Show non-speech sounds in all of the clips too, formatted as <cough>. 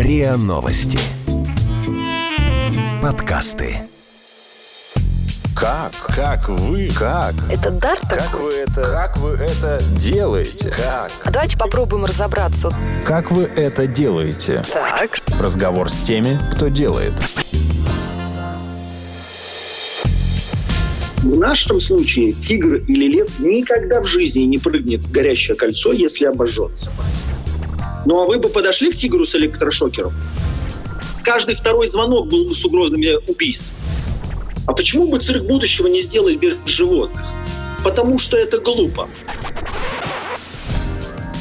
РИА Новости. Подкасты. Как? Как вы? Как? Это дар Как такой? вы это? Как вы это делаете? Как? А давайте попробуем разобраться. Как вы это делаете? Так. Разговор с теми, кто делает. В нашем случае тигр или лев никогда в жизни не прыгнет в горящее кольцо, если обожжется. Ну а вы бы подошли к тигру с электрошокером? Каждый второй звонок был бы с угрозами убийств. А почему бы цирк будущего не сделать без животных? Потому что это глупо.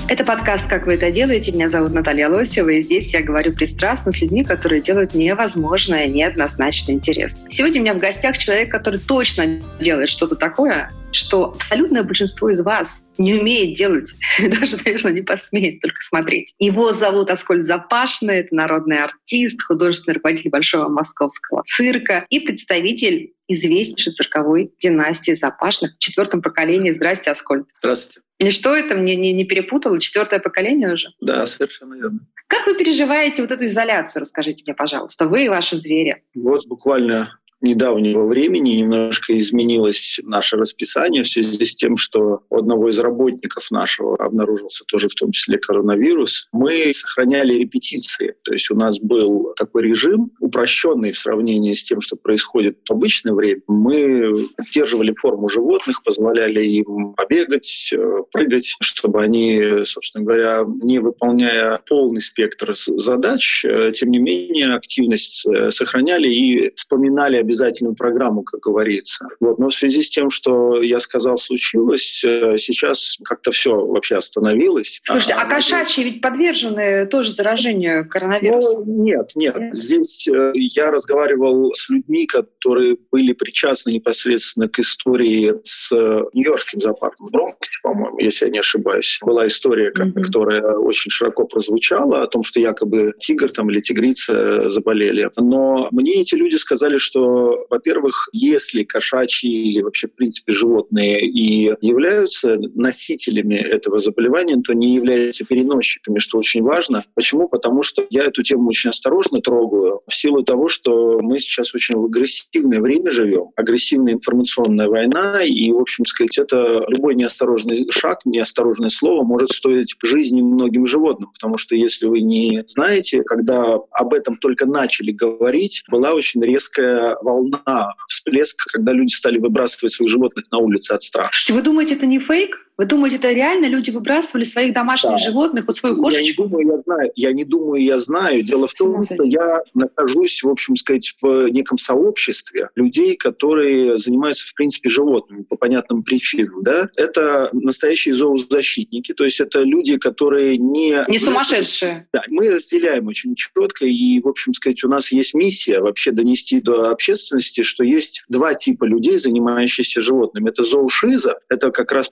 Это подкаст «Как вы это делаете?». Меня зовут Наталья Лосева, и здесь я говорю пристрастно с людьми, которые делают невозможное неоднозначно интересно. Сегодня у меня в гостях человек, который точно делает что-то такое, что абсолютное большинство из вас не умеет делать, <laughs> даже, наверное, не посмеет только смотреть. Его зовут Аскольд Запашный, это народный артист, художественный руководитель Большого московского цирка и представитель известнейшей цирковой династии Запашных в четвертом поколении. Здрасте, Аскольд. Здравствуйте. И что это, мне не, не перепутало? Четвертое поколение уже? Да, совершенно верно. Как вы переживаете вот эту изоляцию? Расскажите мне, пожалуйста. Вы и ваши звери. Вот буквально недавнего времени немножко изменилось наше расписание в связи с тем, что у одного из работников нашего обнаружился тоже в том числе коронавирус. Мы сохраняли репетиции, то есть у нас был такой режим, упрощенный в сравнении с тем, что происходит в обычное время. Мы поддерживали форму животных, позволяли им побегать, э, прыгать, чтобы они, собственно говоря, не выполняя полный спектр задач, э, тем не менее активность э, сохраняли и вспоминали обязательную программу, как говорится. Вот. Но в связи с тем, что я сказал случилось, э, сейчас как-то все вообще остановилось. Слушайте, а мы- кошачьи ведь подвержены тоже заражению коронавирусом. ну, нет, нет. Нет? Здесь э, я разговаривал с людьми, которые были причастны непосредственно к истории с э, Нью-Йоркским зоопарком в Бронксе, по-моему, если я не ошибаюсь. Была история, Мгм. которая очень широко прозвучала о том, что якобы тигр там или тигрица заболели. Но мне эти люди сказали, что, во-первых, если кошачьи или вообще, в принципе, животные и являются носителями этого заболевания, то не являются переносчиками, что очень важно. Почему? Потому что я эту тему очень осторожно трогаю в силу того, что мы сейчас очень в агрессивное время живем, агрессивная информационная война, и, в общем сказать, это любой неосторожный шаг, неосторожное слово может стоить жизни многим животным, потому что если вы не знаете, когда об этом только начали говорить, была очень резкая волна, всплеск, когда люди стали выбрасывать своих животных на улице от страха. Вы думаете, это не фейк? Вы думаете, это реально люди выбрасывали своих домашних Да. животных, вот свою Я не кошечку? думаю, я знаю. Я не думаю, я знаю. Дело в том, что я нахожусь, в общем сказать, в неком сообществе людей, которые занимаются, в принципе, животными по понятным причинам. Да? Это настоящие зоозащитники, то есть это люди, которые не... Не сумасшедшие. Да, мы разделяем очень четко, и, в общем сказать, у нас есть миссия вообще донести до общественности, что есть два типа людей, занимающихся животными. Это зоушиза, это как раз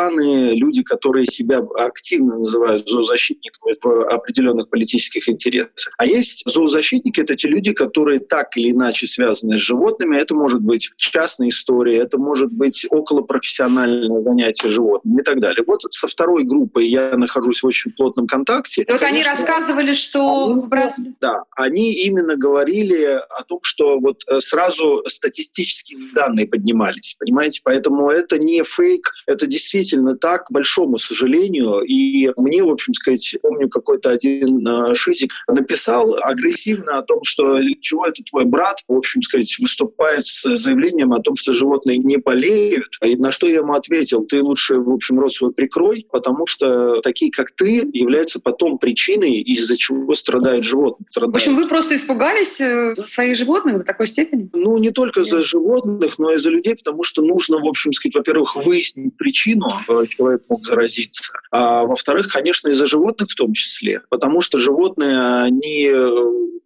политиканы, люди, которые себя активно называют зоозащитниками в определенных политических интересах. А есть зоозащитники, это те люди, которые так или иначе связаны с животными. Это может быть частная история, это может быть околопрофессиональное занятие животными и так далее. Вот со второй группой я нахожусь в очень плотном контакте. Вот они рассказывали, что они- да, они именно говорили о том, что вот э, сразу статистические данные поднимались, понимаете? Поэтому это не фейк, это действительно так, к большому сожалению. И мне, в общем сказать, помню, какой-то один э, шизик написал агрессивно о том, что чего это твой брат, в общем сказать, выступает с заявлением о том, что животные не болеют. И на что я ему ответил, ты лучше, в общем, рот свой прикрой, потому что такие, как ты, являются потом причиной, из-за чего страдают животные. В общем, вы просто испугались э, за своих животных до такой степени? Ну, не только за животных, но и за людей, потому что нужно, в общем сказать, во-первых, выяснить причину, э, человек мог заразиться. А во-вторых, конечно, и за животных в том числе, потому что животные, они э,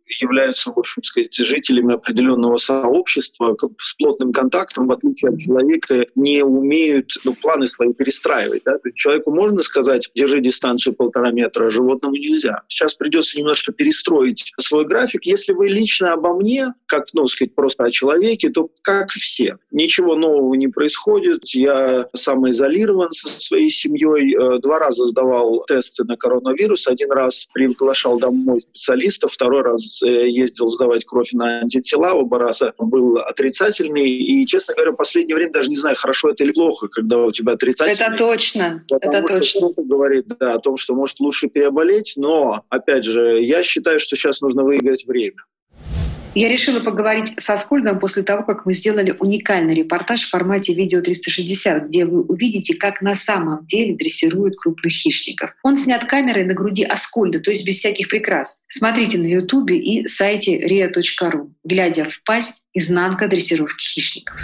являются, в общем сказать, жителями определенного сообщества с плотным контактом, в отличие от человека, не умеют ну, планы свои перестраивать. Да? То есть человеку можно сказать, держи дистанцию полтора метра, а животному нельзя. Сейчас придется немножко перестроить свой график. Если вы лично обо мне, как, ну, сказать, просто о человеке, то как все. Ничего нового не происходит. Я самоизолирован со своей семьей. Э, два раза сдавал тесты на коронавирус. Один раз приглашал домой специалистов, второй раз ездил сдавать кровь на антитела. Оба раза был отрицательный. И, честно говоря, в последнее время даже не знаю, хорошо это или плохо, когда у тебя отрицательный. Это точно. Потому это что точно. кто-то говорит да, о том, что может лучше переболеть, но, опять же, я считаю, что сейчас нужно выиграть время. Я решила поговорить со Скольдом после того, как мы сделали уникальный репортаж в формате видео 360, где вы увидите, как на самом деле дрессируют крупных хищников. Он снят камерой на груди Аскольда, то есть без всяких прикрас. Смотрите на Ютубе и сайте ria.ru. Глядя в пасть, изнанка дрессировки хищников.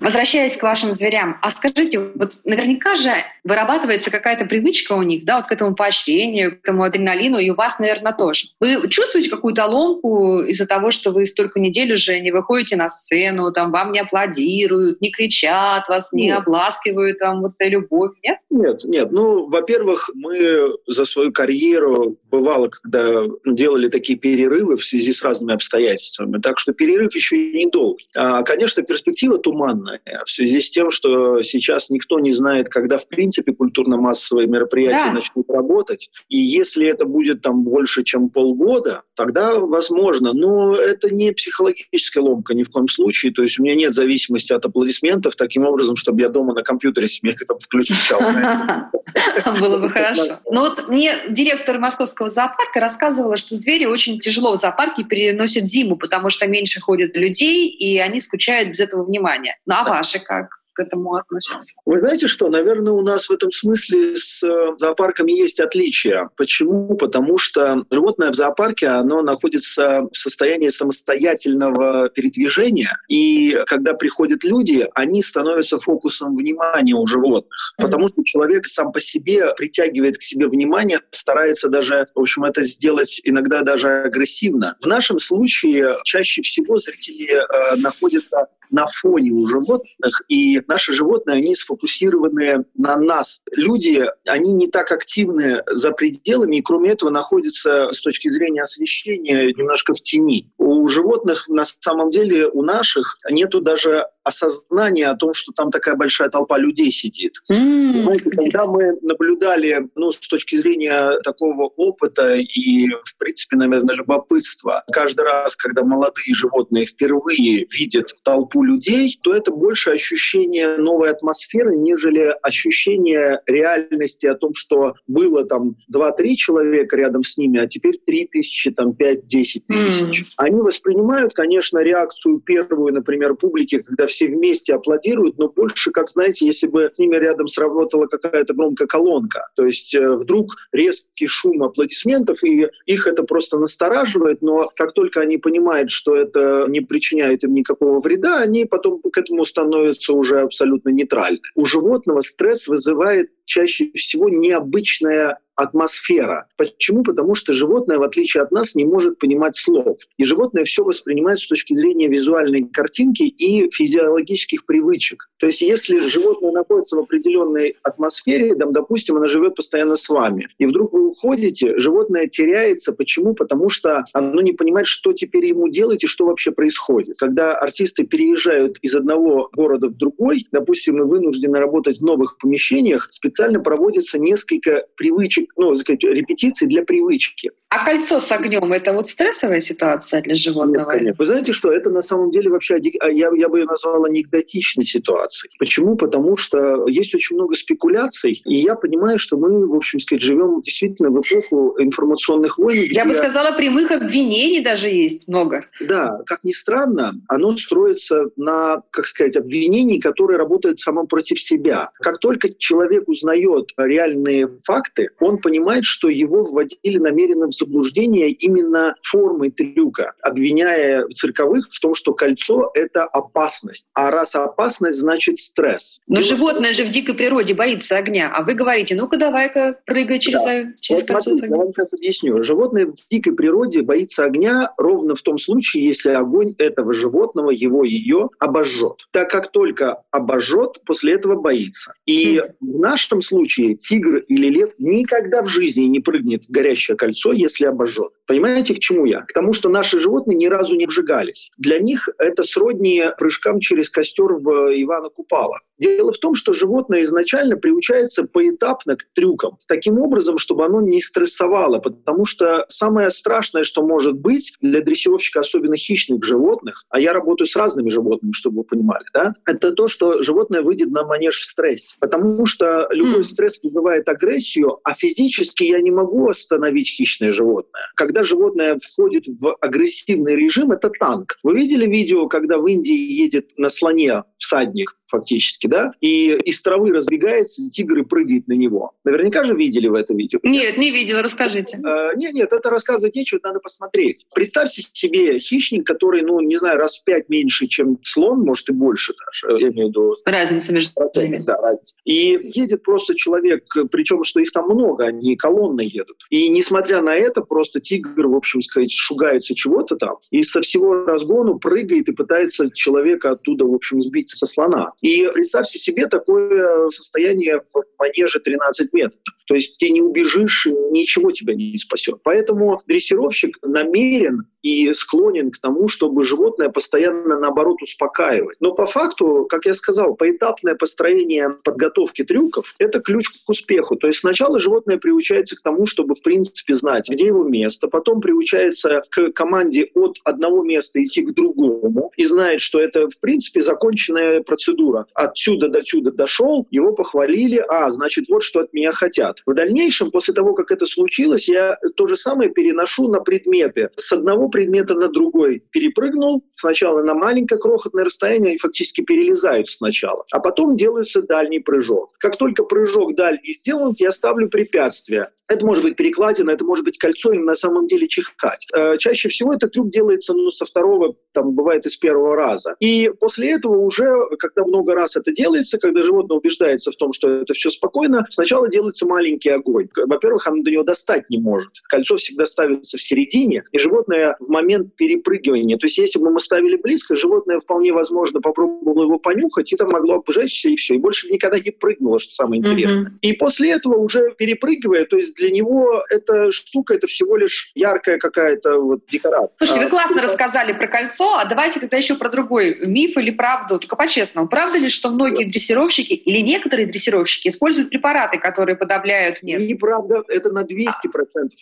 Возвращаясь к вашим зверям, а скажите, вот наверняка же вырабатывается какая-то привычка у них, да, вот к этому поощрению, к этому адреналину, и у вас, наверное, тоже. Вы чувствуете какую-то ломку из-за того, что вы столько недель уже не выходите на сцену, там вам не аплодируют, не кричат, вас не Нет. обласкивают, там вот эта любовь, нет? Нет, нет. Ну, во-первых, мы за свою карьеру бывало, когда делали такие перерывы в связи с разными обстоятельствами. Так что перерыв еще и недолгий. А, конечно, перспектива туманная в связи с тем, что сейчас никто не знает, когда в принципе культурно-массовые мероприятия Да. начнут работать. И если это будет там больше, чем полгода, тогда возможно. Но это не психологическая ломка ни в коем случае. То есть у меня нет зависимости от аплодисментов таким образом, чтобы я дома на компьютере себе там включал. <laughs> Было бы хорошо. Но вот мне директор московского зоопарка рассказывала, что звери очень тяжело в зоопарке переносят зиму, потому что меньше ходят людей, и они скучают без этого внимания. Ну а ваши как к этому относятся? Вы знаете что? Наверное, у нас в этом смысле с э, зоопарками есть отличия. Почему? Потому что животное в зоопарке, оно находится в состоянии самостоятельного передвижения. И когда приходят люди, они становятся фокусом внимания у животных. Потому что человек сам по себе притягивает к себе внимание, старается даже, в общем, это сделать иногда даже агрессивно. В нашем случае чаще всего зрители э, находятся на фоне у животных, и наши животные, они сфокусированы на нас. Люди, они не так активны за пределами, и кроме этого находятся с точки зрения освещения немножко в тени. У животных на самом деле, у наших, нету даже осознания о том, что там такая большая толпа людей сидит. Понимаете, когда мы наблюдали, ну, с точки зрения такого опыта и, в принципе, наверное, любопытства, каждый раз, когда молодые животные впервые видят толпу людей, то это больше ощущение новой атмосферы, нежели ощущение реальности о том, что было там 2-3 человека рядом с ними, а теперь 3 тысячи, там 5-10 тысяч. М. Они воспринимают, конечно, реакцию первую, например, публики, когда все вместе аплодируют, но больше, как, знаете, если бы с ними рядом сработала какая-то громкая колонка. То есть э, вдруг резкий шум аплодисментов, и их это просто настораживает, но как только они понимают, что это не причиняет им никакого вреда, они потом к этому становятся уже абсолютно нейтральны. У животного стресс вызывает чаще всего необычная атмосфера. Почему? Потому что животное, в отличие от нас, не может понимать слов. И животное все воспринимает с точки зрения визуальной картинки и физиологических привычек. То есть если животное находится в определенной атмосфере, там, допустим, оно живет постоянно с вами, и вдруг вы уходите, животное теряется. Почему? Потому что оно не понимает, что теперь ему делать и что вообще происходит. Когда артисты переезжают из одного города в другой, допустим, и вынуждены работать в новых помещениях, специально проводится несколько привычек, ну, сказать, репетиций для привычки. А кольцо с огнем это вот стрессовая ситуация для Нет, животного? конечно. Вы знаете, что это на самом деле вообще, а я, я бы ее назвал анекдотичной ситуацией. Почему? Потому что есть очень много спекуляций, и я понимаю, что мы, в общем сказать, живем действительно в эпоху информационных войн. Я бы сказала, прямых обвинений даже есть много. Да, как ни странно, оно строится на, как сказать, обвинении, которые работают само против себя. Как только человек узнает осознает реальные факты, он понимает, что его вводили намеренно в заблуждение именно формой трюка, обвиняя цирковых в том, что кольцо — это опасность. А раз опасность, значит стресс. Но Дело животное же в дикой природе боится огня, а вы говорите, ну-ка давай-ка прыгай через, да. через вот кольцо. Смотрите, я вам сейчас объясню. Животное в дикой природе боится огня ровно в том случае, если огонь этого животного, его, ее обожжет. Так как только обожжет, после этого боится. И mm. в нашем случае тигр или лев никогда в жизни не прыгнет в горящее кольцо, если обожжет. Понимаете, к чему я? К тому, что наши животные ни разу не вжигались. Для них это сродни прыжкам через костер в Ивана Купала. Дело в том, что животное изначально приучается поэтапно к трюкам, таким образом, чтобы оно не стрессовало, потому что самое страшное, что может быть для дрессировщика, особенно хищных животных, а я работаю с разными животными, чтобы вы понимали, да, это то, что животное выйдет на манеж в стрессе, потому что любой стресс вызывает агрессию, а физически я не могу остановить хищное животное. Когда животное входит в агрессивный режим, это танк. Вы видели видео, когда в Индии едет на слоне всадник? фактически, да, и из травы разбегается, тигр и прыгает на него. Наверняка же видели в этом видео. Нет, не видела, расскажите. Э, нет, нет, это рассказывать нечего, надо посмотреть. Представьте себе хищник, который, ну, не знаю, раз в пять меньше, чем слон, может и больше даже, я имею в виду. Разница между ними. Да, разница. И едет просто человек, причем, что их там много, они колонны едут. И несмотря на это, просто тигр, в общем сказать, шугается чего-то там, и со всего разгону прыгает и пытается человека оттуда, в общем, сбить со слона. И представьте себе такое состояние в манеже 13 метров. То есть ты не убежишь, ничего тебя не спасет. Поэтому дрессировщик намерен и склонен к тому, чтобы животное постоянно, наоборот, успокаивать. Но по факту, как я сказал, поэтапное построение подготовки трюков – это ключ к успеху. То есть сначала животное приучается к тому, чтобы, в принципе, знать, где его место, потом приучается к команде от одного места идти к другому и знает, что это, в принципе, законченная процедура. Отсюда до сюда дошел, его похвалили, а, значит, вот что от меня хотят. В дальнейшем, после того, как это случилось, я то же самое переношу на предметы. С одного предмета на другой перепрыгнул, сначала на маленькое крохотное расстояние, и фактически перелезают сначала, а потом делается дальний прыжок. Как только прыжок дальний сделан, я ставлю препятствие. Это может быть перекладина, это может быть кольцо, им на самом деле чихать. Э, чаще всего этот трюк делается ну, со второго, там бывает и с первого раза. И после этого уже, когда много раз это делается, когда животное убеждается в том, что это все спокойно, сначала делается маленький огонь. Во-первых, оно до него достать не может. Кольцо всегда ставится в середине, и животное в момент перепрыгивания, то есть если бы мы ставили близко, животное вполне возможно попробовало его понюхать, и там могло обжечься, и все, и больше никогда не прыгнуло, что самое интересное. Mm-hmm. И после этого уже перепрыгивая, то есть для него эта штука это всего лишь яркая какая-то вот декорация. Слушайте, вы а, классно а, рассказали про кольцо, а давайте тогда еще про другой миф или правду, только по-честному. Правда ли, что многие дрессировщики или некоторые дрессировщики используют препараты, которые подавляют нет? Неправда, это на 200%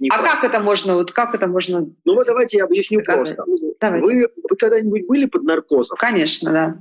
неправда. А как это можно, вот как это можно Ну вот давайте я объясню доказать. просто. Давайте. Вы когда-нибудь были под наркозом? Конечно, да.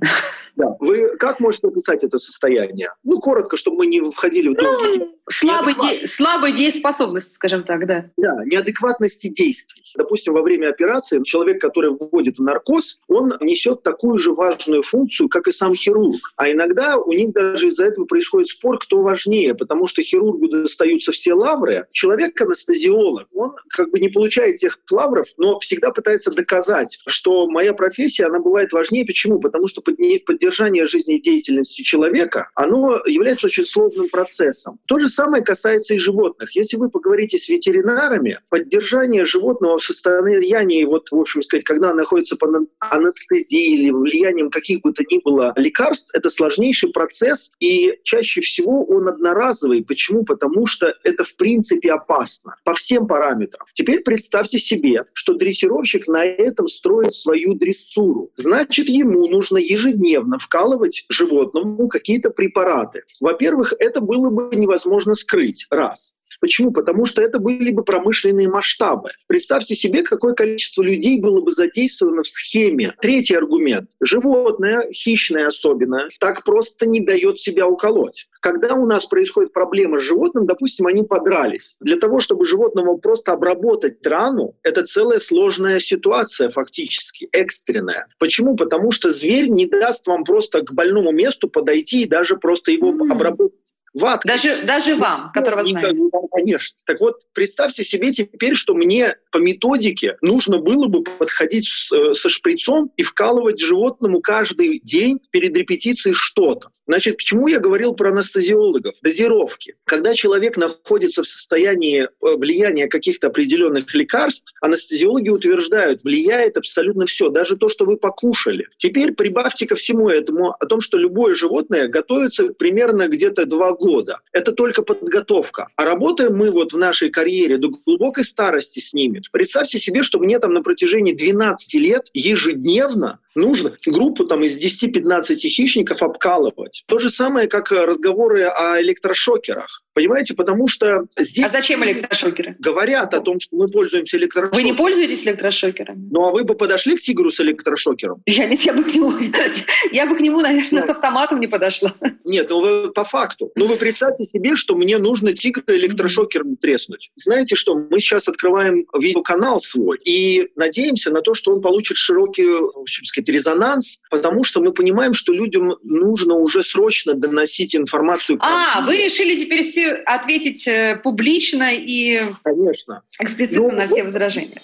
Да. Вы как можете описать это состояние? Ну, коротко, чтобы мы не входили в долгие... Ну, слабой, де... слабой дееспособности, скажем так, да. Да, неадекватности действий. Допустим, во время операции человек, который вводит в наркоз, он несет такую же важную функцию, как и сам хирург. А иногда у них даже из-за этого происходит спор, кто важнее, потому что хирургу достаются все лавры. Человек-анестезиолог, он как бы не получает тех лавров, но всегда пытается доказать, что моя профессия, она бывает важнее. Почему? Потому что поддержание жизнедеятельности человека, оно является очень сложным процессом. То же самое касается и животных. Если вы поговорите с ветеринарами, поддержание животного в состоянии, вот, в общем сказать, когда находится под анестезией или влиянием каких бы то ни было лекарств, это сложнейший процесс, и чаще всего он одноразовый. Почему? Потому что это в принципе опасно по всем параметрам. Теперь представьте себе, что дрессировщик на этом строит свою дрессуру. Значит, ему нужно ежедневно вкалывать животному какие-то препараты. Во-первых, это было бы невозможно скрыть. Раз. Почему? Потому что это были бы промышленные масштабы. Представьте себе, какое количество людей было бы задействовано в схеме. Третий аргумент. Животное, хищное особенно, так просто не дает себя уколоть. Когда у нас происходит проблема с животным, допустим, они подрались. Для того, чтобы животному просто обработать рану, это целая сложная ситуация фактически, экстренная. Почему? Потому что зверь не даст вам просто к больному месту подойти и даже просто его mm. обработать Ват. Даже, даже вам, которого знаю. Конечно. Так вот, представьте себе теперь, что мне по методике нужно было бы подходить с, э, со шприцом и вкалывать животному каждый день перед репетицией что-то. Значит, почему я говорил про анестезиологов? Дозировки. Когда человек находится в состоянии э, влияния каких-то определенных лекарств, анестезиологи утверждают, влияет абсолютно все, даже то, что вы покушали. Теперь прибавьте ко всему этому о том, что любое животное готовится примерно где-то два года. Это только подготовка. А работаем мы вот в нашей карьере до глубокой старости с ними. Представьте себе, что мне там на протяжении 12 лет ежедневно нужно группу там из 10-15 хищников обкалывать. То же самое, как разговоры о электрошокерах. Понимаете, потому что здесь... А зачем электрошокеры? Говорят о том, что мы пользуемся электрошокерами. Вы не пользуетесь электрошокерами? Ну, а вы бы подошли к тигру с электрошокером? Я, нет, я бы к нему, <laughs> я бы к нему, наверное, нет. с автоматом не подошла. Нет, ну вы по факту. Ну вы представьте себе, что мне нужно тигра электрошокером треснуть. Знаете что, мы сейчас открываем видеоканал свой и надеемся на то, что он получит широкий, в общем сказать, резонанс, потому что мы понимаем, что людям нужно уже срочно доносить информацию. А, вы решили теперь все ответить э, публично и Конечно. эксплицитно ну, на все возражения.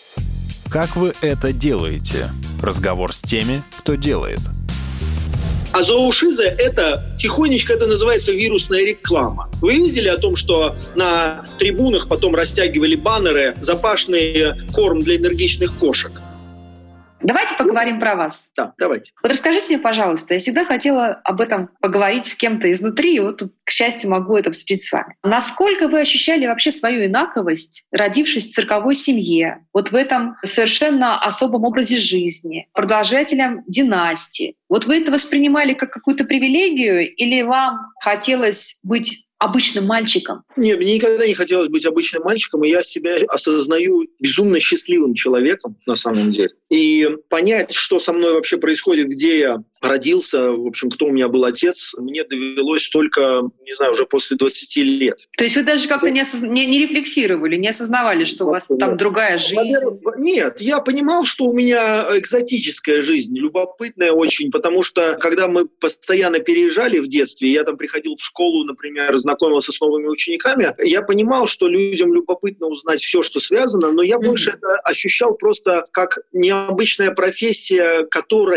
Как вы это делаете? Разговор с теми, кто делает. А зоушиза – это тихонечко, это называется вирусная реклама. Вы видели о том, что на трибунах потом растягивали баннеры «Запашный корм для энергичных кошек»? Давайте поговорим про вас. Да, давайте. Вот расскажите мне, пожалуйста, я всегда хотела об этом поговорить с кем-то изнутри, и вот тут, к счастью, могу это обсудить с вами. Насколько вы ощущали вообще свою инаковость, родившись в цирковой семье, вот в этом совершенно особом образе жизни, продолжателем династии? Вот вы это воспринимали как какую-то привилегию или вам хотелось быть обычным мальчиком? Нет, мне никогда не хотелось быть обычным мальчиком, и я себя осознаю безумно счастливым человеком на самом деле. И понять, что со мной вообще происходит, где я родился, в общем, кто у меня был отец, мне довелось только, не знаю, уже после 20 лет. То есть вы даже как-то не, осоз... не, не рефлексировали, не осознавали, что у вас нет. там другая жизнь? Нет, я понимал, что у меня экзотическая жизнь, любопытная очень, потому что когда мы постоянно переезжали в детстве, я там приходил в школу, например, знакомился с новыми учениками, я понимал, что людям любопытно узнать все, что связано, но я mm-hmm. больше это ощущал просто как необычная профессия, которая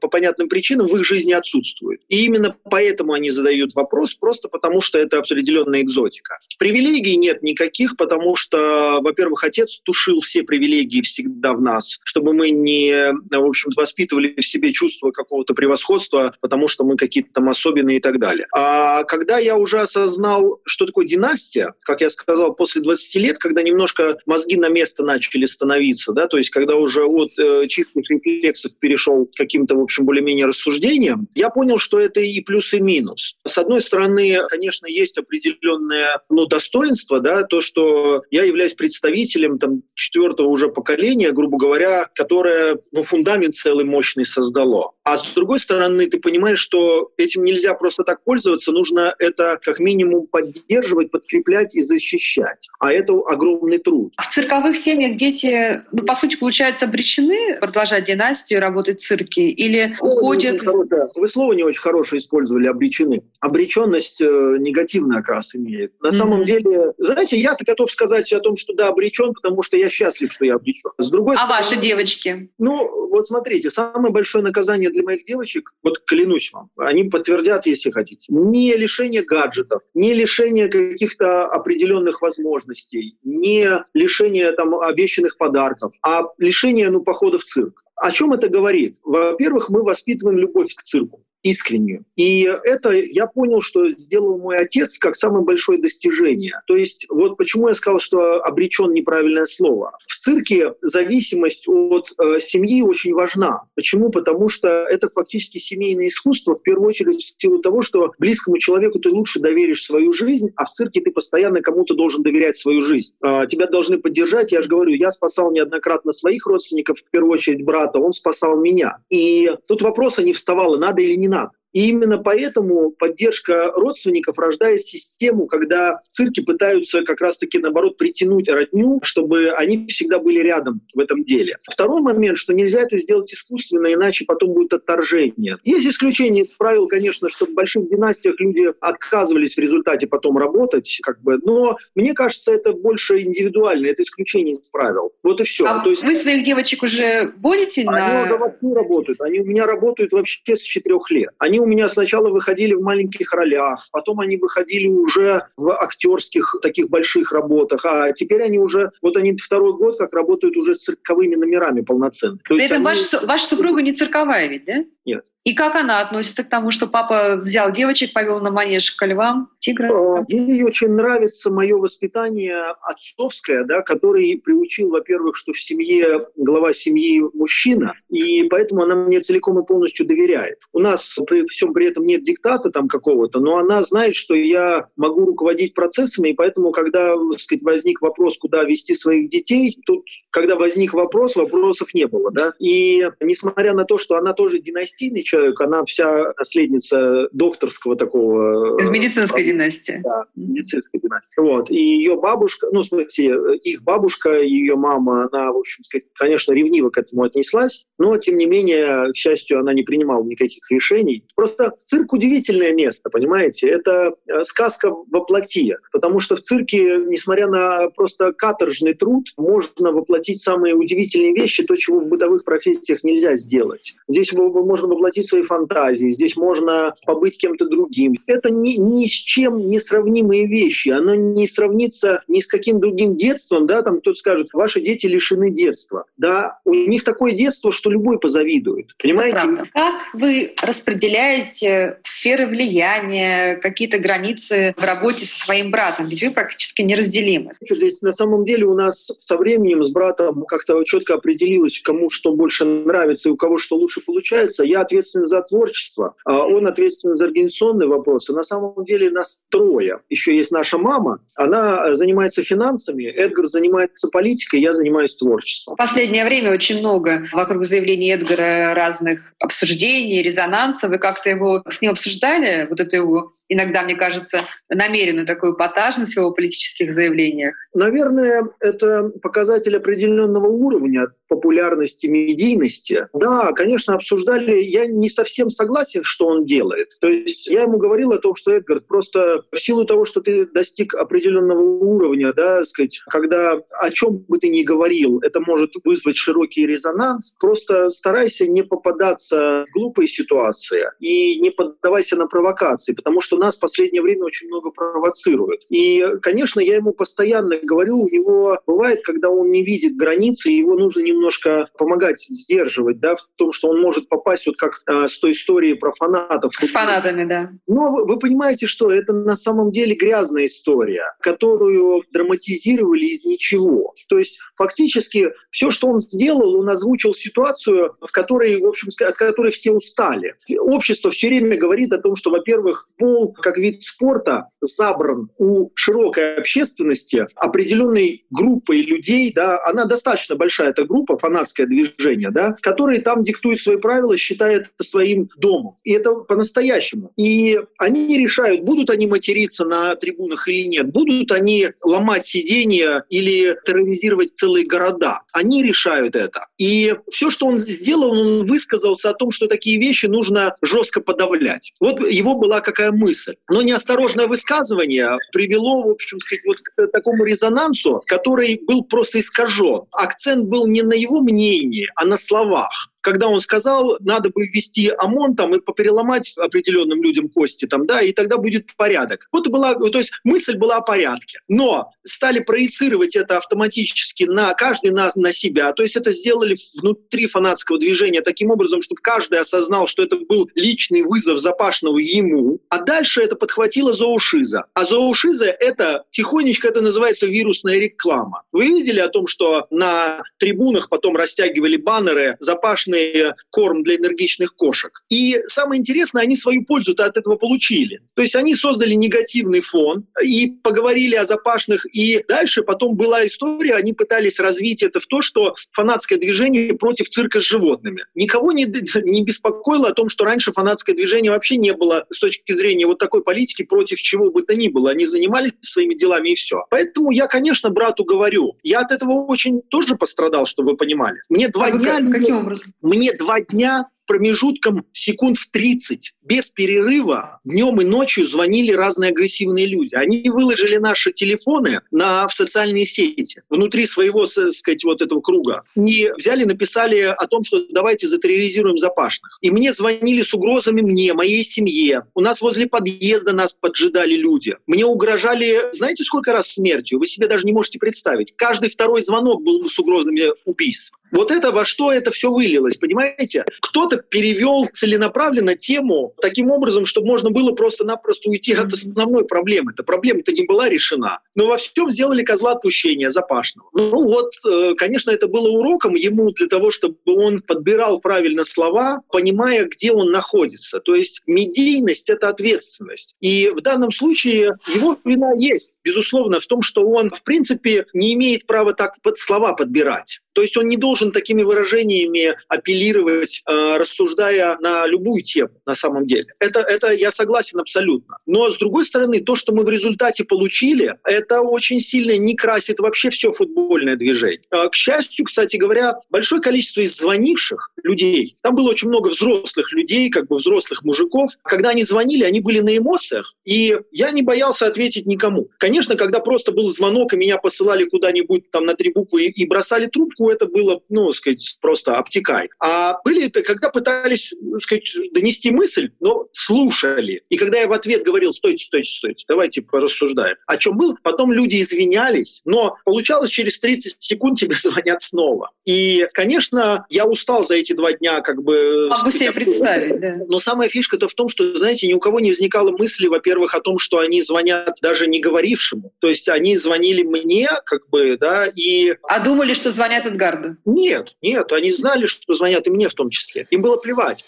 по понятным причинам причинам в их жизни отсутствует. И именно поэтому они задают вопрос, просто потому что это определенная экзотика. Привилегий нет никаких, потому что, во-первых, отец тушил все привилегии всегда в нас, чтобы мы не, в общем воспитывали в себе чувство какого-то превосходства, потому что мы какие-то там особенные и так далее. А когда я уже осознал, что такое династия, как я сказал, после 20 лет, когда немножко мозги на место начали становиться, да, то есть когда уже от э, чистых рефлексов перешел к каким-то, в общем, более-менее рассуждениям, я понял, что это и плюс, и минус. С одной стороны, конечно, есть определенное ну, достоинство, да, то, что я являюсь представителем там, четвертого уже поколения, грубо говоря, которое ну, фундамент целый мощный создало. А с другой стороны, ты понимаешь, что этим нельзя просто так пользоваться, нужно это как минимум поддерживать, подкреплять и защищать. А это огромный труд. В цирковых семьях дети, ну, по сути, получается, обречены продолжать династию, работать в цирке или уходят будет... Хорошее, вы слово не очень хорошее использовали, обречены. Обреченность э, негативный окрас имеет. На mm-hmm. самом деле, знаете, я-то готов сказать о том, что да, обречен, потому что я счастлив, что я обречен. С другой а стороны, ваши девочки? Ну, вот смотрите, самое большое наказание для моих девочек, вот клянусь вам, они подтвердят, если хотите, не лишение гаджетов, не лишение каких-то определенных возможностей, не лишение там обещанных подарков, а лишение ну, похода в цирк. О чем это говорит? Во-первых, мы воспитываем любовь к цирку искреннюю. И это я понял, что сделал мой отец как самое большое достижение. То есть вот почему я сказал, что обречен неправильное слово. В цирке зависимость от э, семьи очень важна. Почему? Потому что это фактически семейное искусство, в первую очередь в силу того, что близкому человеку ты лучше доверишь свою жизнь, а в цирке ты постоянно кому-то должен доверять свою жизнь. Э, тебя должны поддержать. Я же говорю, я спасал неоднократно своих родственников, в первую очередь брата, он спасал меня. И тут вопроса не вставало, надо или не надо. И именно поэтому поддержка родственников рождает систему, когда в цирке пытаются как раз-таки, наоборот, притянуть родню, чтобы они всегда были рядом в этом деле. Второй момент, что нельзя это сделать искусственно, иначе потом будет отторжение. Есть исключения из правил, конечно, что в больших династиях люди отказывались в результате потом работать, как бы, но мне кажется, это больше индивидуально, это исключение из правил. Вот и все. А То есть вы своих девочек уже водите они на... Вовсю работают. Они у меня работают вообще с четырех лет. Они у меня сначала выходили в маленьких ролях, потом они выходили уже в актерских таких больших работах, а теперь они уже, вот они второй год как работают уже с цирковыми номерами полноценно. То этом они... ваш, ваша супруга не цирковая ведь, да? Нет. И как она относится к тому, что папа взял девочек, повел на манеж к львам, тигра? Ей очень нравится мое воспитание отцовское, да, который приучил, во-первых, что в семье глава семьи мужчина, и поэтому она мне целиком и полностью доверяет. У нас при всем при этом нет диктата там какого-то, но она знает, что я могу руководить процессами, и поэтому, когда так сказать, возник вопрос, куда вести своих детей, тут, когда возник вопрос, вопросов не было. Да? И несмотря на то, что она тоже династийный человек, она вся наследница докторского такого... Из медицинской династии. Да, медицинской династии. Вот. И ее бабушка, ну, смысле, их бабушка, ее мама, она, в общем конечно, ревниво к этому отнеслась, но, тем не менее, к счастью, она не принимала никаких решений. Просто цирк удивительное место, понимаете? Это э, сказка во плоти, потому что в цирке, несмотря на просто каторжный труд, можно воплотить самые удивительные вещи, то, чего в бытовых профессиях нельзя сделать. Здесь можно воплотить свои фантазии, здесь можно побыть кем-то другим. Это ни, ни с чем не сравнимые вещи. Оно не сравнится ни с каким другим детством, да, там кто-то скажет, ваши дети лишены детства. Да, у них такое детство, что любой позавидует. Понимаете? Как вы распределяете сферы влияния, какие-то границы в работе со своим братом? Ведь вы практически неразделимы. Здесь на самом деле у нас со временем с братом как-то четко определилось, кому что больше нравится и у кого что лучше получается. Я ответственен за творчество, а он ответственен за организационные вопросы. На самом деле нас трое. Еще есть наша мама, она занимается финансами, Эдгар занимается политикой, я занимаюсь творчеством. В последнее время очень много вокруг заявлений Эдгара разных обсуждений, резонанса. Вы как-то его с ним обсуждали? Вот это его, иногда, мне кажется, намеренную такую эпатажность в его политических заявлениях? Наверное, это показатель определенного уровня популярности, медийности. Да, конечно, обсуждали. Я не совсем согласен, что он делает. То есть я ему говорил о том, что Эдгар, просто в силу того, что ты достиг определенного уровня, да, сказать, когда о чем бы ты ни говорил, это может вызвать широкий резонанс, просто старайся не попадаться в глупые ситуации и не поддавайся на провокации, потому что нас в последнее время очень много провоцируют. И, конечно, я ему постоянно говорю, у него бывает, когда он не видит границы, его нужно немножко помогать сдерживать, да, в том, что он может попасть вот как э, с той историей про фанатов. С фанатами, да. Но вы, вы понимаете, что это на самом деле грязная история, которую драматизировали из ничего. То есть фактически все, что он сделал, он озвучил ситуацию, в которой, в общем, от которой все устали. Общество все время говорит о том, что, во-первых, пол как вид спорта забран у широкой общественности определенной группой людей, да, она достаточно большая, эта группа, фанатское движение, да, которые там диктуют свои правила, считают это своим домом. И это по-настоящему. И они решают, будут они материться на трибунах или нет, будут они ломать сиденья или терроризировать целые города. Они решают это. И все, что он сделал, он высказался о том, что такие вещи нужно жестко подавлять. Вот его была какая мысль. Но неосторожное высказывание привело, в общем сказать, вот к такому резонансу, который был просто искажен. Акцент был не на его мнении, а на словах когда он сказал, надо бы ввести ОМОН там, и попереломать определенным людям кости, там, да, и тогда будет порядок. Вот была, то есть мысль была о порядке. Но стали проецировать это автоматически на каждый на, на себя. То есть это сделали внутри фанатского движения таким образом, чтобы каждый осознал, что это был личный вызов Запашного ему. А дальше это подхватила зоушиза. А зоушиза — это тихонечко это называется вирусная реклама. Вы видели о том, что на трибунах потом растягивали баннеры «Запашный обычный корм для энергичных кошек. И самое интересное, они свою пользу-то от этого получили. То есть они создали негативный фон и поговорили о запашных. И дальше потом была история, они пытались развить это в то, что фанатское движение против цирка с животными. Никого не, не беспокоило о том, что раньше фанатское движение вообще не было с точки зрения вот такой политики против чего бы то ни было. Они занимались своими делами и все. Поэтому я, конечно, брату говорю, я от этого очень тоже пострадал, чтобы вы понимали. Мне два а дня... Как, каким образом? Мне два дня в промежутком секунд в 30 без перерыва днем и ночью звонили разные агрессивные люди. Они выложили наши телефоны на, в социальные сети внутри своего, так сказать, вот этого круга. И взяли, написали о том, что давайте затерроризируем запашных. И мне звонили с угрозами мне, моей семье. У нас возле подъезда нас поджидали люди. Мне угрожали, знаете, сколько раз смертью? Вы себе даже не можете представить. Каждый второй звонок был с угрозами убийств. Вот это во что это все вылилось, понимаете? Кто-то перевел целенаправленно тему таким образом, чтобы можно было просто-напросто уйти от основной проблемы. Эта проблема-то не была решена. Но во всем сделали козла отпущения Запашного. Ну вот, э, конечно, это было уроком ему для того, чтобы он подбирал правильно слова, понимая, где он находится. То есть медийность — это ответственность. И в данном случае его вина есть, безусловно, в том, что он, в принципе, не имеет права так под слова подбирать. То есть он не должен такими выражениями апеллировать, э, рассуждая на любую тему на самом деле. Это, это я согласен абсолютно. Но с другой стороны, то, что мы в результате получили, это очень сильно не красит вообще все футбольное движение. Э, к счастью, кстати говоря, большое количество из звонивших людей, там было очень много взрослых людей, как бы взрослых мужиков. Когда они звонили, они были на эмоциях, и я не боялся ответить никому. Конечно, когда просто был звонок, и меня посылали куда-нибудь там на три буквы и бросали трубку, Это было, ну, сказать, просто обтекай. А были это, когда пытались, сказать, донести мысль, но слушали. И когда я в ответ говорил, стойте, стойте, стойте, давайте порассуждаем. О чем был, потом люди извинялись, но получалось через 30 секунд тебе <laughs> звонят снова. И, конечно, я устал за эти два дня как бы... Могу себе представить, да. Но самая фишка-то в том, что, знаете, ни у кого не возникало мысли, во-первых, о том, что они звонят даже не говорившему. То есть они звонили мне, как бы, да, и... А думали, что звонят Эдгарду? Нет, нет, они знали, что звонят и мне в том числе. Им было плевать.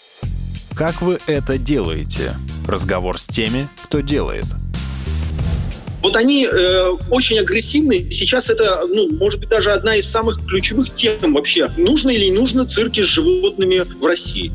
Как вы это делаете? Разговор с теми, кто делает. Вот они э, очень агрессивны. Сейчас это, ну, может быть, даже одна из самых ключевых тем вообще. Нужно или не нужно цирки с животными в России?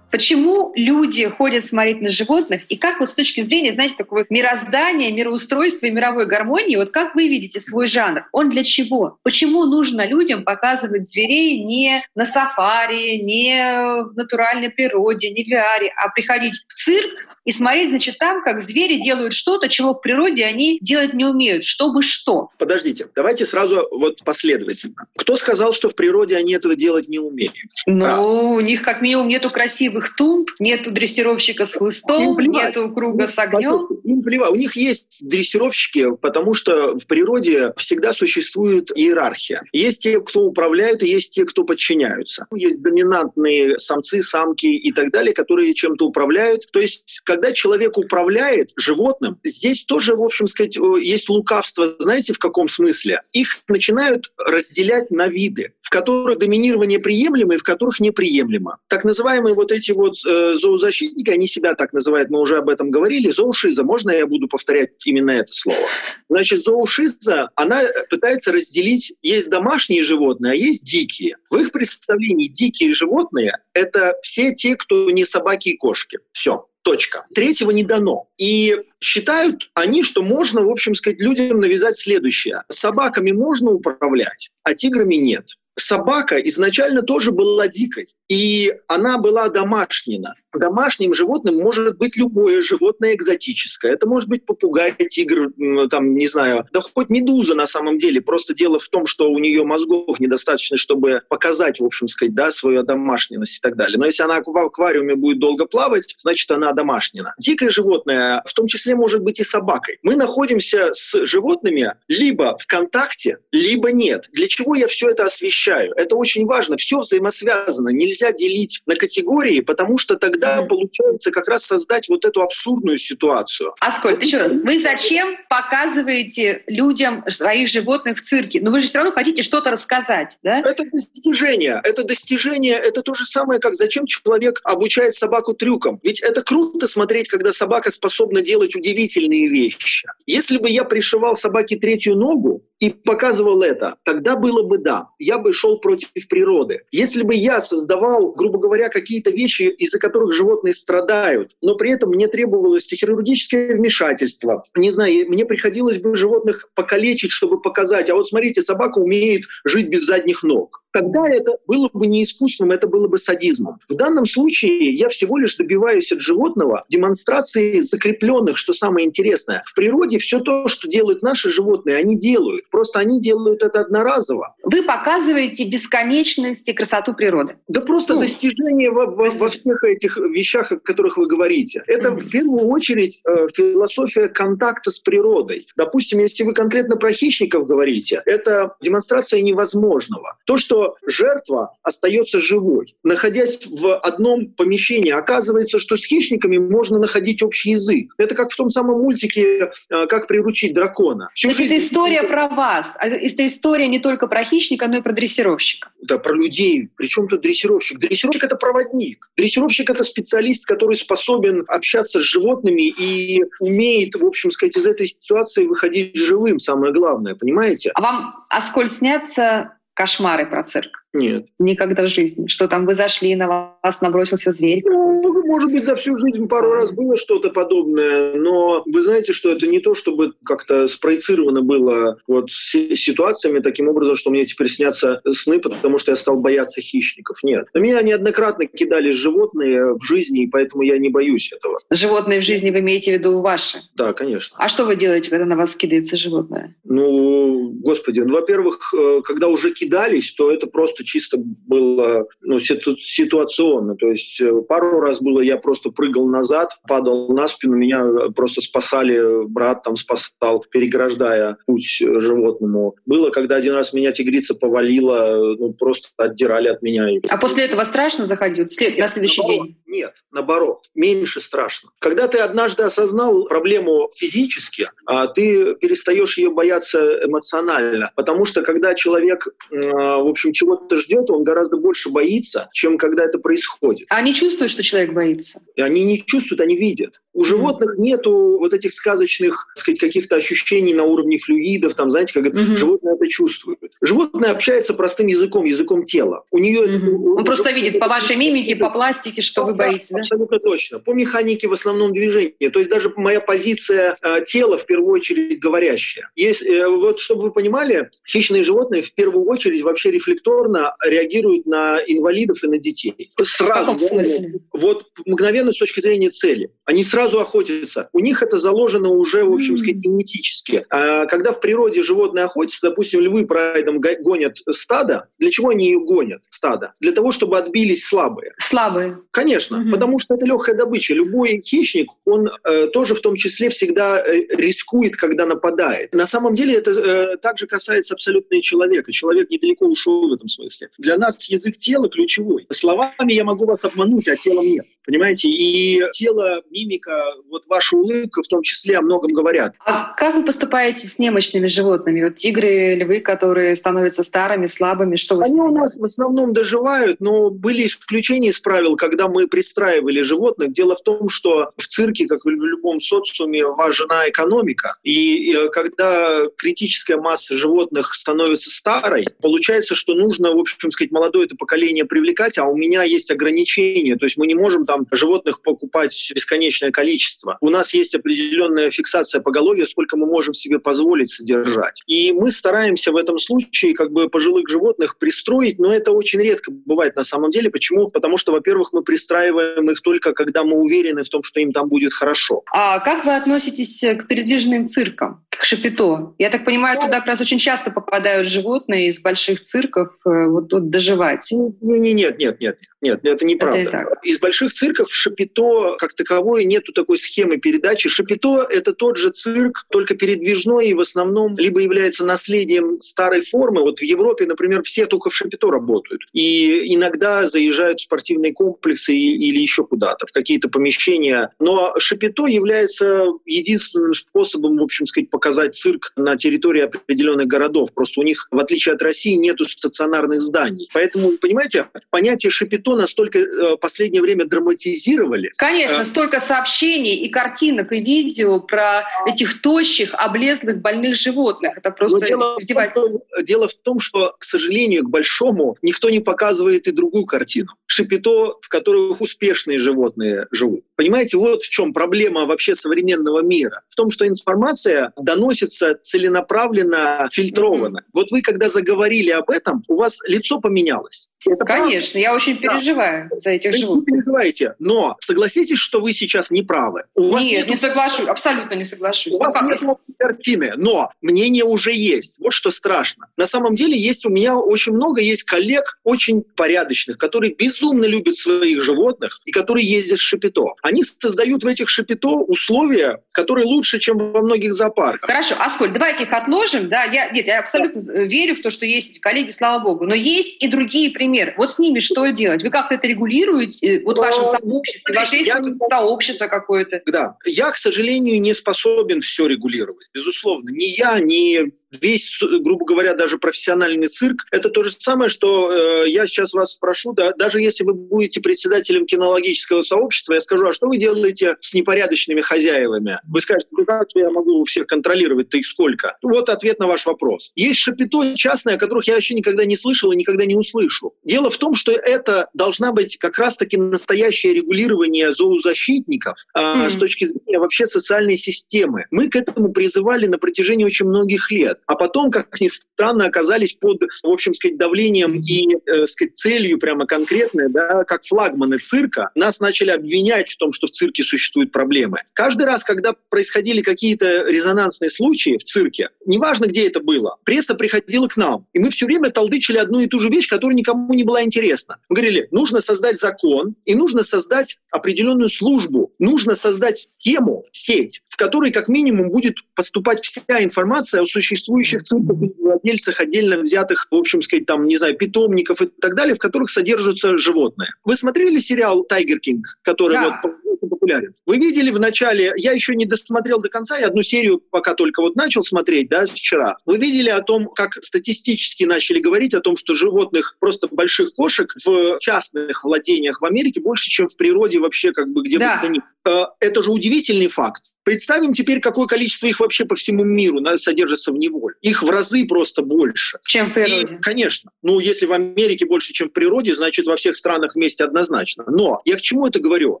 Почему люди ходят смотреть на животных? И как вот с точки зрения, знаете, такого мироздания, мироустройства и мировой гармонии, вот как вы видите свой жанр? Он для чего? Почему нужно людям показывать зверей не на сафари, не в натуральной природе, не в VR, а приходить в цирк и смотреть, значит, там, как звери делают что-то, чего в природе они делать не умеют, чтобы что? Подождите, давайте сразу вот последовательно. Кто сказал, что в природе они этого делать не умеют? Ну, Раз. у них как минимум нету красивых красивых тумб, нету дрессировщика с хлыстом, нету круга с огнем. Им плевать. У них есть дрессировщики, потому что в природе всегда существует иерархия. Есть те, кто управляют, и есть те, кто подчиняются. Есть доминантные самцы, самки и так далее, которые чем-то управляют. То есть, когда человек управляет животным, здесь тоже, в общем сказать, есть лукавство. Знаете, в каком смысле? Их начинают разделять на виды, в которых доминирование приемлемо и в которых неприемлемо. Так называемые вот эти эти вот э, зоозащитники, они себя так называют, мы уже об этом говорили, зоушиза, можно я буду повторять именно это слово? Значит, зоушиза, она пытается разделить, есть домашние животные, а есть дикие. В их представлении дикие животные — это все те, кто не собаки и кошки. Все. Точка. Третьего не дано. И считают они, что можно, в общем сказать, людям навязать следующее. Собаками можно управлять, а тиграми нет собака изначально тоже была дикой, и она была домашнена. Домашним животным может быть любое животное экзотическое. Это может быть попугай, тигр, там, не знаю, да хоть медуза на самом деле. Просто дело в том, что у нее мозгов недостаточно, чтобы показать, в общем сказать, да, свою домашненность и так далее. Но если она в аквариуме будет долго плавать, значит, она домашнена. Дикое животное в том числе может быть и собакой. Мы находимся с животными либо в контакте, либо нет. Для чего я все это освещаю? Это очень важно. Все взаимосвязано. Нельзя делить на категории, потому что тогда mm-hmm. получается как раз создать вот эту абсурдную ситуацию. Аскольд, еще раз, вы зачем показываете людям своих животных в цирке? Но вы же все равно хотите что-то рассказать, да? Это достижение. Это достижение, это то же самое, как зачем человек обучает собаку трюкам. Ведь это круто смотреть, когда собака способна делать удивительные вещи. Если бы я пришивал собаке третью ногу и показывал это, тогда было бы да. Я бы шел против природы. Если бы я создавал, грубо говоря, какие-то вещи, из-за которых животные страдают, но при этом мне требовалось хирургическое вмешательство, не знаю, мне приходилось бы животных покалечить, чтобы показать, а вот смотрите, собака умеет жить без задних ног тогда это было бы не искусством, это было бы садизмом. В данном случае я всего лишь добиваюсь от животного демонстрации закрепленных, что самое интересное. В природе все то, что делают наши животные, они делают. Просто они делают это одноразово. Вы показываете бесконечность и красоту природы. Да просто ну, достижение во, во, во всех этих вещах, о которых вы говорите. Это mm-hmm. в первую очередь э, философия контакта с природой. Допустим, если вы конкретно про хищников говорите, это демонстрация невозможного. То, что жертва остается живой. Находясь в одном помещении, оказывается, что с хищниками можно находить общий язык. Это как в том самом мультике э, «Как приручить дракона». Всю То есть это история про вас. А это история не только про хищника, но и про дрессировщика. Да, про людей. Причем тут дрессировщик? Дрессировщик — это проводник. Дрессировщик — это специалист, который способен общаться с животными и умеет, в общем сказать, из этой ситуации выходить живым, самое главное, понимаете? А вам, Асколь, снятся кошмары про цирк? Нет. Никогда в жизни. Что там вы зашли, на вас набросился зверь? Ну, может быть, за всю жизнь пару раз было что-то подобное, но вы знаете, что это не то, чтобы как-то спроецировано было вот ситуациями таким образом, что мне теперь снятся сны, потому что я стал бояться хищников. Нет. На меня неоднократно кидали животные в жизни, и поэтому я не боюсь этого. Животные в жизни вы имеете в виду ваши? Да, конечно. А что вы делаете, когда на вас кидается животное? Ну, господи, ну, во-первых, э, когда уже кидались, то это просто чисто было ну, ситуационно. То есть э, пару раз было, я просто прыгал назад, падал на спину, меня просто спасали, брат там спасал, переграждая путь э, животному. Было, когда один раз меня тигрица повалила, ну, просто отдирали от меня. А после этого страшно заходить след, на следующий наоборот, день? Нет, наоборот, меньше страшно. Когда ты однажды осознал проблему физически, а ты перестаешь ее бояться эмоционально. Потому что когда человек, в общем, чего-то ждет, он гораздо больше боится, чем когда это происходит. А они чувствуют, что человек боится? Они не чувствуют, они видят. У животных нету вот этих сказочных, так сказать, каких-то ощущений на уровне флюидов, там, знаете, как mm животное это чувствует. Животное общается простым языком, языком тела. У нее mm он просто видит по вашей мимике, по пластике, что вы боитесь. Да? Абсолютно точно. По механике в основном движения. То есть даже моя позиция э, тела в первую очередь говорящая. Есть, э, вот чтобы вы понимали, хищные животные в первую очередь вообще рефлекторно реагируют на инвалидов и на детей. Сразу. В смысле? Вот мгновенно с точки зрения цели. Они сразу охотятся. У них это заложено уже, в общем сказать, генетически. А когда в природе животные охотятся, допустим, львы прайдом гонят стадо, для чего они ее гонят, стадо? Для того, чтобы отбились слабые. Слабые. Конечно, угу. потому что это легкая добыча. Любой хищник, он э, тоже в том числе всегда э, рискует, когда нападает. На самом деле это э, также касается абсолютно и человека. Человек недалеко ушел в этом смысле. Для нас язык тела ключевой. Словами я могу вас обмануть, а телом нет. Понимаете? И тело, мимика, вот ваша улыбка в том числе о многом говорят. А как вы поступаете с немощными животными? Вот тигры, львы, которые становятся старыми, слабыми, что вы Они у нас в основном доживают, но были исключения из правил, когда мы пристраивали животных. Дело в том, что в цирке, как в любом социуме, важна экономика. И когда критическая масса животных становится старой, получается, что нужно, в общем сказать, молодое это поколение привлекать, а у меня есть ограничения. То есть мы не можем там животных покупать бесконечное количество. У нас есть определенная фиксация поголовья, сколько мы можем себе позволить содержать. И мы стараемся в этом случае как бы пожилых животных пристроить, но это очень редко бывает на самом деле. Почему? Потому что, во-первых, мы пристраиваем их только когда мы уверены в том, что им там будет хорошо. А как вы относитесь к передвижным циркам, к шапито? Я так понимаю, туда как раз очень часто попадают животные из больших цирков э, вот тут доживать. Нет, нет, нет, нет. Нет, это неправда. Это Из больших цирков Шапито как таковой нету такой схемы передачи. Шапито — это тот же цирк, только передвижной и в основном либо является наследием старой формы. Вот в Европе, например, все только в Шапито работают. И иногда заезжают в спортивные комплексы или еще куда-то, в какие-то помещения. Но Шапито является единственным способом, в общем сказать, показать цирк на территории определенных городов. Просто у них, в отличие от России, нету стационарных зданий. Поэтому, понимаете, понятие Шапито настолько э, последнее время драматизировали. Конечно, столько сообщений и картинок, и видео про этих тощих, облезлых, больных животных. Это просто Но дело, в том, что, дело в том, что, к сожалению, к большому, никто не показывает и другую картину. Шапито, в которых успешные животные живут. Понимаете, вот в чем проблема вообще современного мира. В том, что информация доносится целенаправленно, фильтрованно. Mm-hmm. Вот вы, когда заговорили об этом, у вас лицо поменялось. Это Конечно, правда. я очень переживаю за этих животных. Вы переживаете, но согласитесь, что вы сейчас не правы. У нет, вас нет, не соглашусь, абсолютно не соглашусь. У вас ну, нет картины, но мнение уже есть. Вот что страшно. На самом деле есть у меня очень много есть коллег очень порядочных, которые безумно любят своих животных и которые ездят в Шапито. Они создают в этих Шапито условия, которые лучше, чем во многих зоопарках. Хорошо, Асколь, давайте их отложим. Да, я, нет, я абсолютно верю в то, что есть коллеги, слава богу. Но есть и другие примеры. Вот с ними что делать? Вы как-то это регулируете? Вот в вашем сообществе? Вас есть я... сообщество какое-то? Да. Я, к сожалению, не способен все регулировать. Безусловно. Ни я, ни весь, грубо говоря, даже профессиональный цирк. Это то же самое, что э, я сейчас вас спрошу, да, даже если вы будете председателем кинологического сообщества, я скажу, а что вы делаете с непорядочными хозяевами? Вы скажете, ну как я могу всех контролировать-то их сколько? Вот ответ на ваш вопрос. Есть шапито частные, о которых я вообще никогда не слышал и никогда не услышу. Дело в том, что это должна быть как раз-таки настоящее регулирование зоозащитников mm. э, с точки зрения вообще социальной системы. Мы к этому призывали на протяжении очень многих лет, а потом, как ни странно, оказались под, в общем сказать, давлением и э, сказать, целью прямо конкретной, да, как флагманы цирка, нас начали обвинять в том, что в цирке существуют проблемы. Каждый раз, когда происходили какие-то резонансные случаи в цирке, неважно, где это было, пресса приходила к нам, и мы все время толдычили одну и ту же вещь, которая никому не была интересна. Мы говорили, нужно создать закон, и нужно создать определенную службу, нужно создать схему, сеть, в которой как минимум будет поступать вся информация о существующих цирках владельцах отдельно взятых, в общем сказать, там, не знаю, питомников и так далее, в которых содержатся животные. Вы смотрели сериал «Тайгер Кинг», который да. вот популярен. Вы видели в начале, я еще не досмотрел до конца, я одну серию пока только вот начал смотреть, да, вчера. Вы видели о том, как статистически начали говорить о том, что животных, просто больших кошек в частных владениях в Америке больше, чем в природе вообще как бы где да. бы то ни э, это же удивительный факт. Представим теперь, какое количество их вообще по всему миру содержится в неволе. Их в разы просто больше. Чем в природе. И, конечно. Ну, если в Америке больше, чем в природе, значит, во всех странах вместе однозначно. Но я к чему это говорю?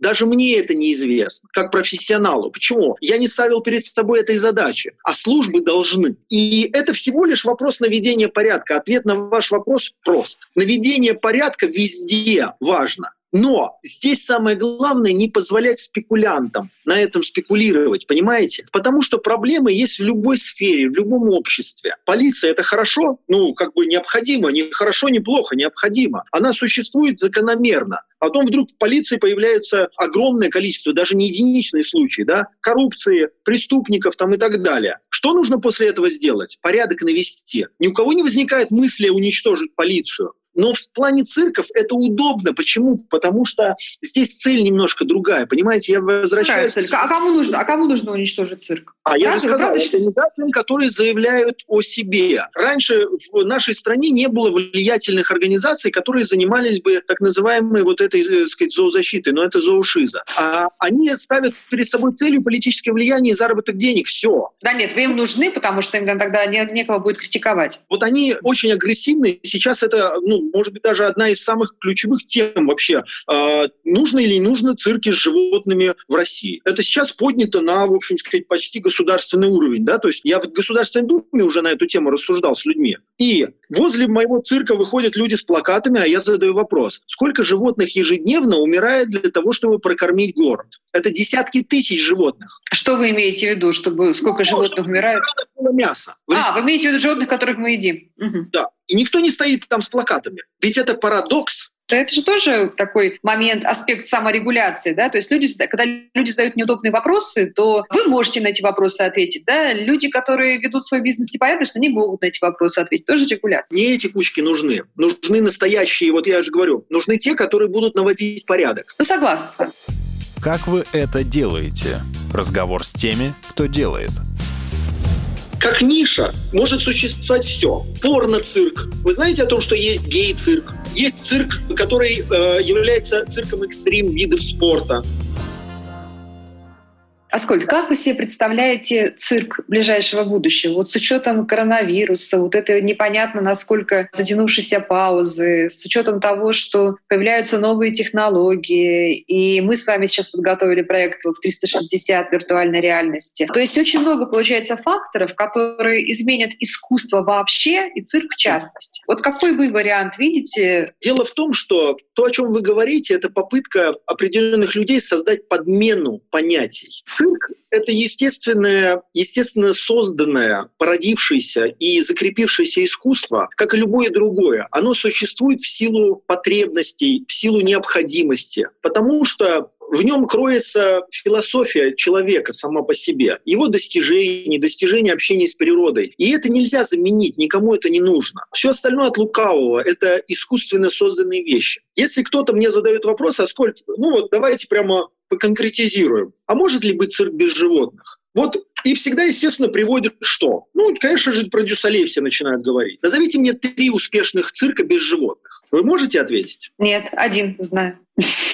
Даже мне это неизвестно, как профессионалу. Почему? Я не ставил перед собой этой задачи, а службы должны. И это всего лишь вопрос наведения порядка. Ответ на ваш вопрос прост. Наведение порядка везде важно. Но здесь самое главное не позволять спекулянтам на этом спекулировать, понимаете? Потому что проблемы есть в любой сфере, в любом обществе. Полиция это хорошо, ну как бы необходимо, не хорошо, не плохо, необходимо. Она существует закономерно. Потом вдруг в полиции появляется огромное количество, даже не единичные случаи, да, коррупции, преступников там и так далее. Что нужно после этого сделать? Порядок навести. Ни у кого не возникает мысли уничтожить полицию. Но в плане цирков это удобно. Почему? Потому что здесь цель немножко другая. Понимаете, я возвращаюсь... Цель. А кому нужно, а кому нужно уничтожить цирк? А правда, я же сказал, организациям, которые заявляют о себе. Раньше в нашей стране не было влиятельных организаций, которые занимались бы так называемой вот этой, так э, сказать, зоозащитой, но это зоошиза. А они ставят перед собой целью политическое влияние и заработок денег. Все. Да нет, вы им нужны, потому что им тогда не, некого будет критиковать. Вот они очень агрессивны. Сейчас это, ну, может быть, даже одна из самых ключевых тем вообще. Э, нужно или не нужно цирки с животными в России? Это сейчас поднято на, в общем сказать, почти государственный уровень. Да? То есть я в Государственной Думе уже на эту тему рассуждал с людьми. И возле моего цирка выходят люди с плакатами, а я задаю вопрос. Сколько животных ежедневно умирает для того, чтобы прокормить город? Это десятки тысяч животных. Что вы имеете в виду, чтобы сколько ну, животных умирает? Было мясо. А, вы имеете в виду животных, которых мы едим? Угу. Да. И никто не стоит там с плакатами. Ведь это парадокс. Это же тоже такой момент, аспект саморегуляции, да, то есть люди, когда люди задают неудобные вопросы, то вы можете на эти вопросы ответить, да, люди, которые ведут свой бизнес непорядочно, не могут на эти вопросы ответить, тоже регуляция. Не эти кучки нужны, нужны настоящие, вот я же говорю, нужны те, которые будут наводить порядок. Ну, согласна. Как вы это делаете? Разговор с теми, кто делает. Как ниша может существовать все. Порно-цирк. Вы знаете о том, что есть гей-цирк? Есть цирк, который э, является цирком экстрим видов спорта. Аскольд, как вы себе представляете цирк ближайшего будущего? Вот с учетом коронавируса, вот это непонятно, насколько затянувшиеся паузы, с учетом того, что появляются новые технологии, и мы с вами сейчас подготовили проект в 360 виртуальной реальности. То есть очень много, получается, факторов, которые изменят искусство вообще и цирк в частности. Вот какой вы вариант видите? Дело в том, что то, о чем вы говорите, это попытка определенных людей создать подмену понятий цирк — это естественное, естественно созданное, породившееся и закрепившееся искусство, как и любое другое. Оно существует в силу потребностей, в силу необходимости, потому что в нем кроется философия человека сама по себе, его достижения, достижения общения с природой. И это нельзя заменить, никому это не нужно. Все остальное от лукавого — это искусственно созданные вещи. Если кто-то мне задает вопрос, а сколько, ну вот давайте прямо поконкретизируем. А может ли быть цирк без животных? Вот и всегда, естественно, приводят что? Ну, конечно же, про дюсалей все начинают говорить. Назовите мне три успешных цирка без животных. Вы можете ответить? Нет, один знаю.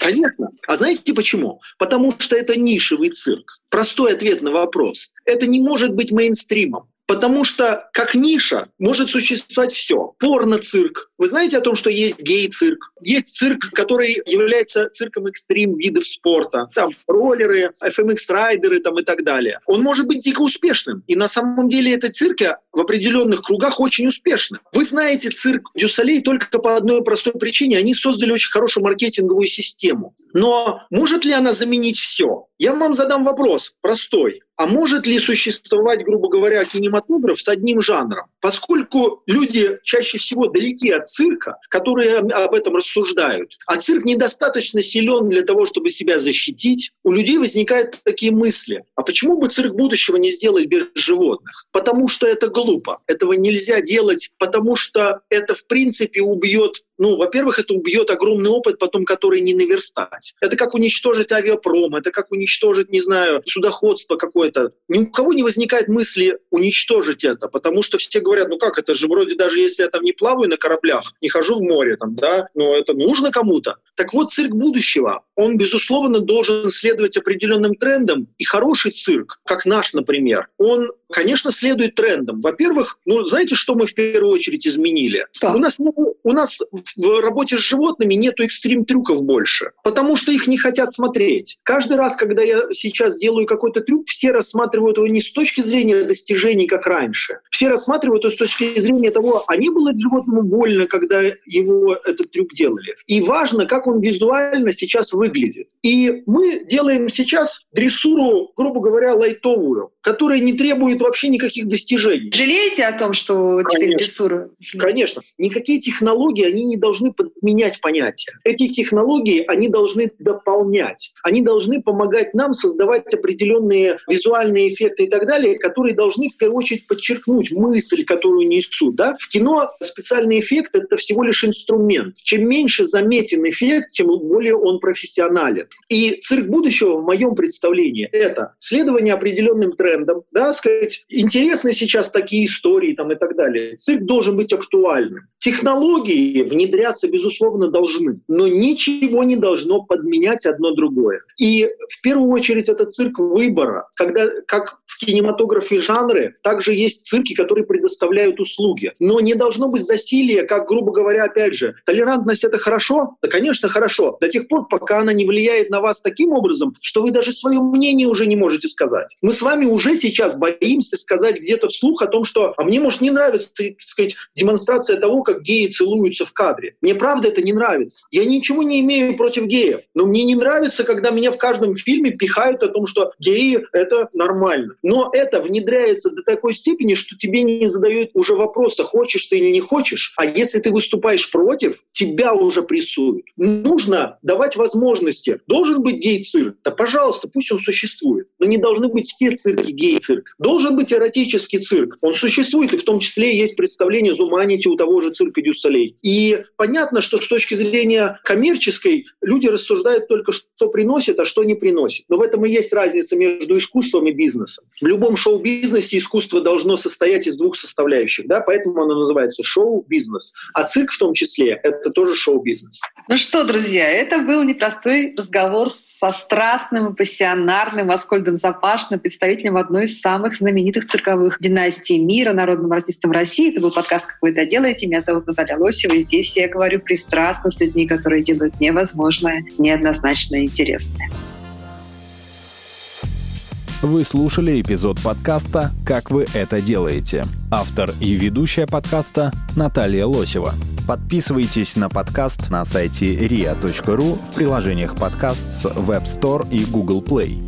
Конечно. А знаете почему? Потому что это нишевый цирк. Простой ответ на вопрос. Это не может быть мейнстримом. Потому что как ниша может существовать все. Порно-цирк. Вы знаете о том, что есть гей-цирк? Есть цирк, который является цирком экстрим видов спорта. Там роллеры, FMX-райдеры там и так далее. Он может быть дико успешным. И на самом деле этот цирк в определенных кругах очень успешны. Вы знаете цирк Дюсалей только по одной простой причине. Они создали очень хорошую маркетинговую систему. Но может ли она заменить все? Я вам задам вопрос простой. А может ли существовать, грубо говоря, кинематограф с одним жанром? Поскольку люди чаще всего далеки от цирка, которые об этом рассуждают, а цирк недостаточно силен для того, чтобы себя защитить, у людей возникают такие мысли. А почему бы цирк будущего не сделать без животных? Потому что это глупо. Этого нельзя делать, потому что это, в принципе, убьет ну, во-первых, это убьет огромный опыт, потом который не наверстать. Это как уничтожить авиапром, это как уничтожить, не знаю, судоходство какое-то. Ни у кого не возникает мысли уничтожить это, потому что все говорят, ну как, это же вроде даже если я там не плаваю на кораблях, не хожу в море, там, да, но это нужно кому-то. Так вот, цирк будущего, он, безусловно, должен следовать определенным трендам, и хороший цирк, как наш, например, он конечно, следует трендам. Во-первых, ну, знаете, что мы в первую очередь изменили? Что? У нас, у нас в работе с животными нету экстрим-трюков больше, потому что их не хотят смотреть. Каждый раз, когда я сейчас делаю какой-то трюк, все рассматривают его не с точки зрения достижений, как раньше. Все рассматривают его с точки зрения того, а не было животному больно, когда его этот трюк делали. И важно, как он визуально сейчас выглядит. И мы делаем сейчас дрессуру, грубо говоря, лайтовую, которая не требует вообще никаких достижений. Жалеете о том, что Конечно. теперь дрессура? Конечно. Никакие технологии, они не должны подменять понятия. Эти технологии, они должны дополнять. Они должны помогать нам создавать определенные визуальные эффекты и так далее, которые должны в первую очередь подчеркнуть мысль, которую несут. Да? В кино специальный эффект — это всего лишь инструмент. Чем меньше заметен эффект, тем более он профессионален. И цирк будущего, в моем представлении, это следование определенным трендам, да, сказать, интересны сейчас такие истории там, и так далее. Цирк должен быть актуальным. Технологии внедряться, безусловно, должны, но ничего не должно подменять одно другое. И в первую очередь это цирк выбора, когда как в кинематографе жанры, также есть цирки, которые предоставляют услуги. Но не должно быть засилия, как, грубо говоря, опять же, толерантность — это хорошо? Да, конечно, хорошо. До тех пор, пока она не влияет на вас таким образом, что вы даже свое мнение уже не можете сказать. Мы с вами уже сейчас боимся сказать где-то вслух о том, что «а мне, может, не нравится, так сказать, демонстрация того, как геи целуются в кадре. Мне правда это не нравится. Я ничего не имею против геев, но мне не нравится, когда меня в каждом фильме пихают о том, что геи — это нормально. Но это внедряется до такой степени, что тебе не задают уже вопрос, а хочешь ты или не хочешь, а если ты выступаешь против, тебя уже прессуют. Нужно давать возможности. Должен быть гей-цирк? Да, пожалуйста, пусть он существует. Но не должны быть все цирки гей-цирк. Должен быть эротический цирк. Он существует, и в том числе есть представление Зуманити у того же цирка Дюссалей. И понятно, что с точки зрения коммерческой люди рассуждают только, что приносит, а что не приносит. Но в этом и есть разница между искусством и бизнесом. В любом шоу-бизнесе искусство должно состоять из двух составляющих, да, поэтому оно называется шоу-бизнес. А цирк в том числе — это тоже шоу-бизнес. Ну что, друзья, это был непростой разговор со страстным и пассионарным Аскольдом Запашным, представителем одной из самых знаменитых цирковых династий мира, народным артистом России. Это был подкаст «Как вы это делаете?». Меня зовут Наталья Лосева, и здесь я говорю пристрастно с людьми, которые делают невозможное, неоднозначно интересное. Вы слушали эпизод подкаста «Как вы это делаете». Автор и ведущая подкаста Наталья Лосева. Подписывайтесь на подкаст на сайте ria.ru в приложениях подкаст с Web Store и Google Play.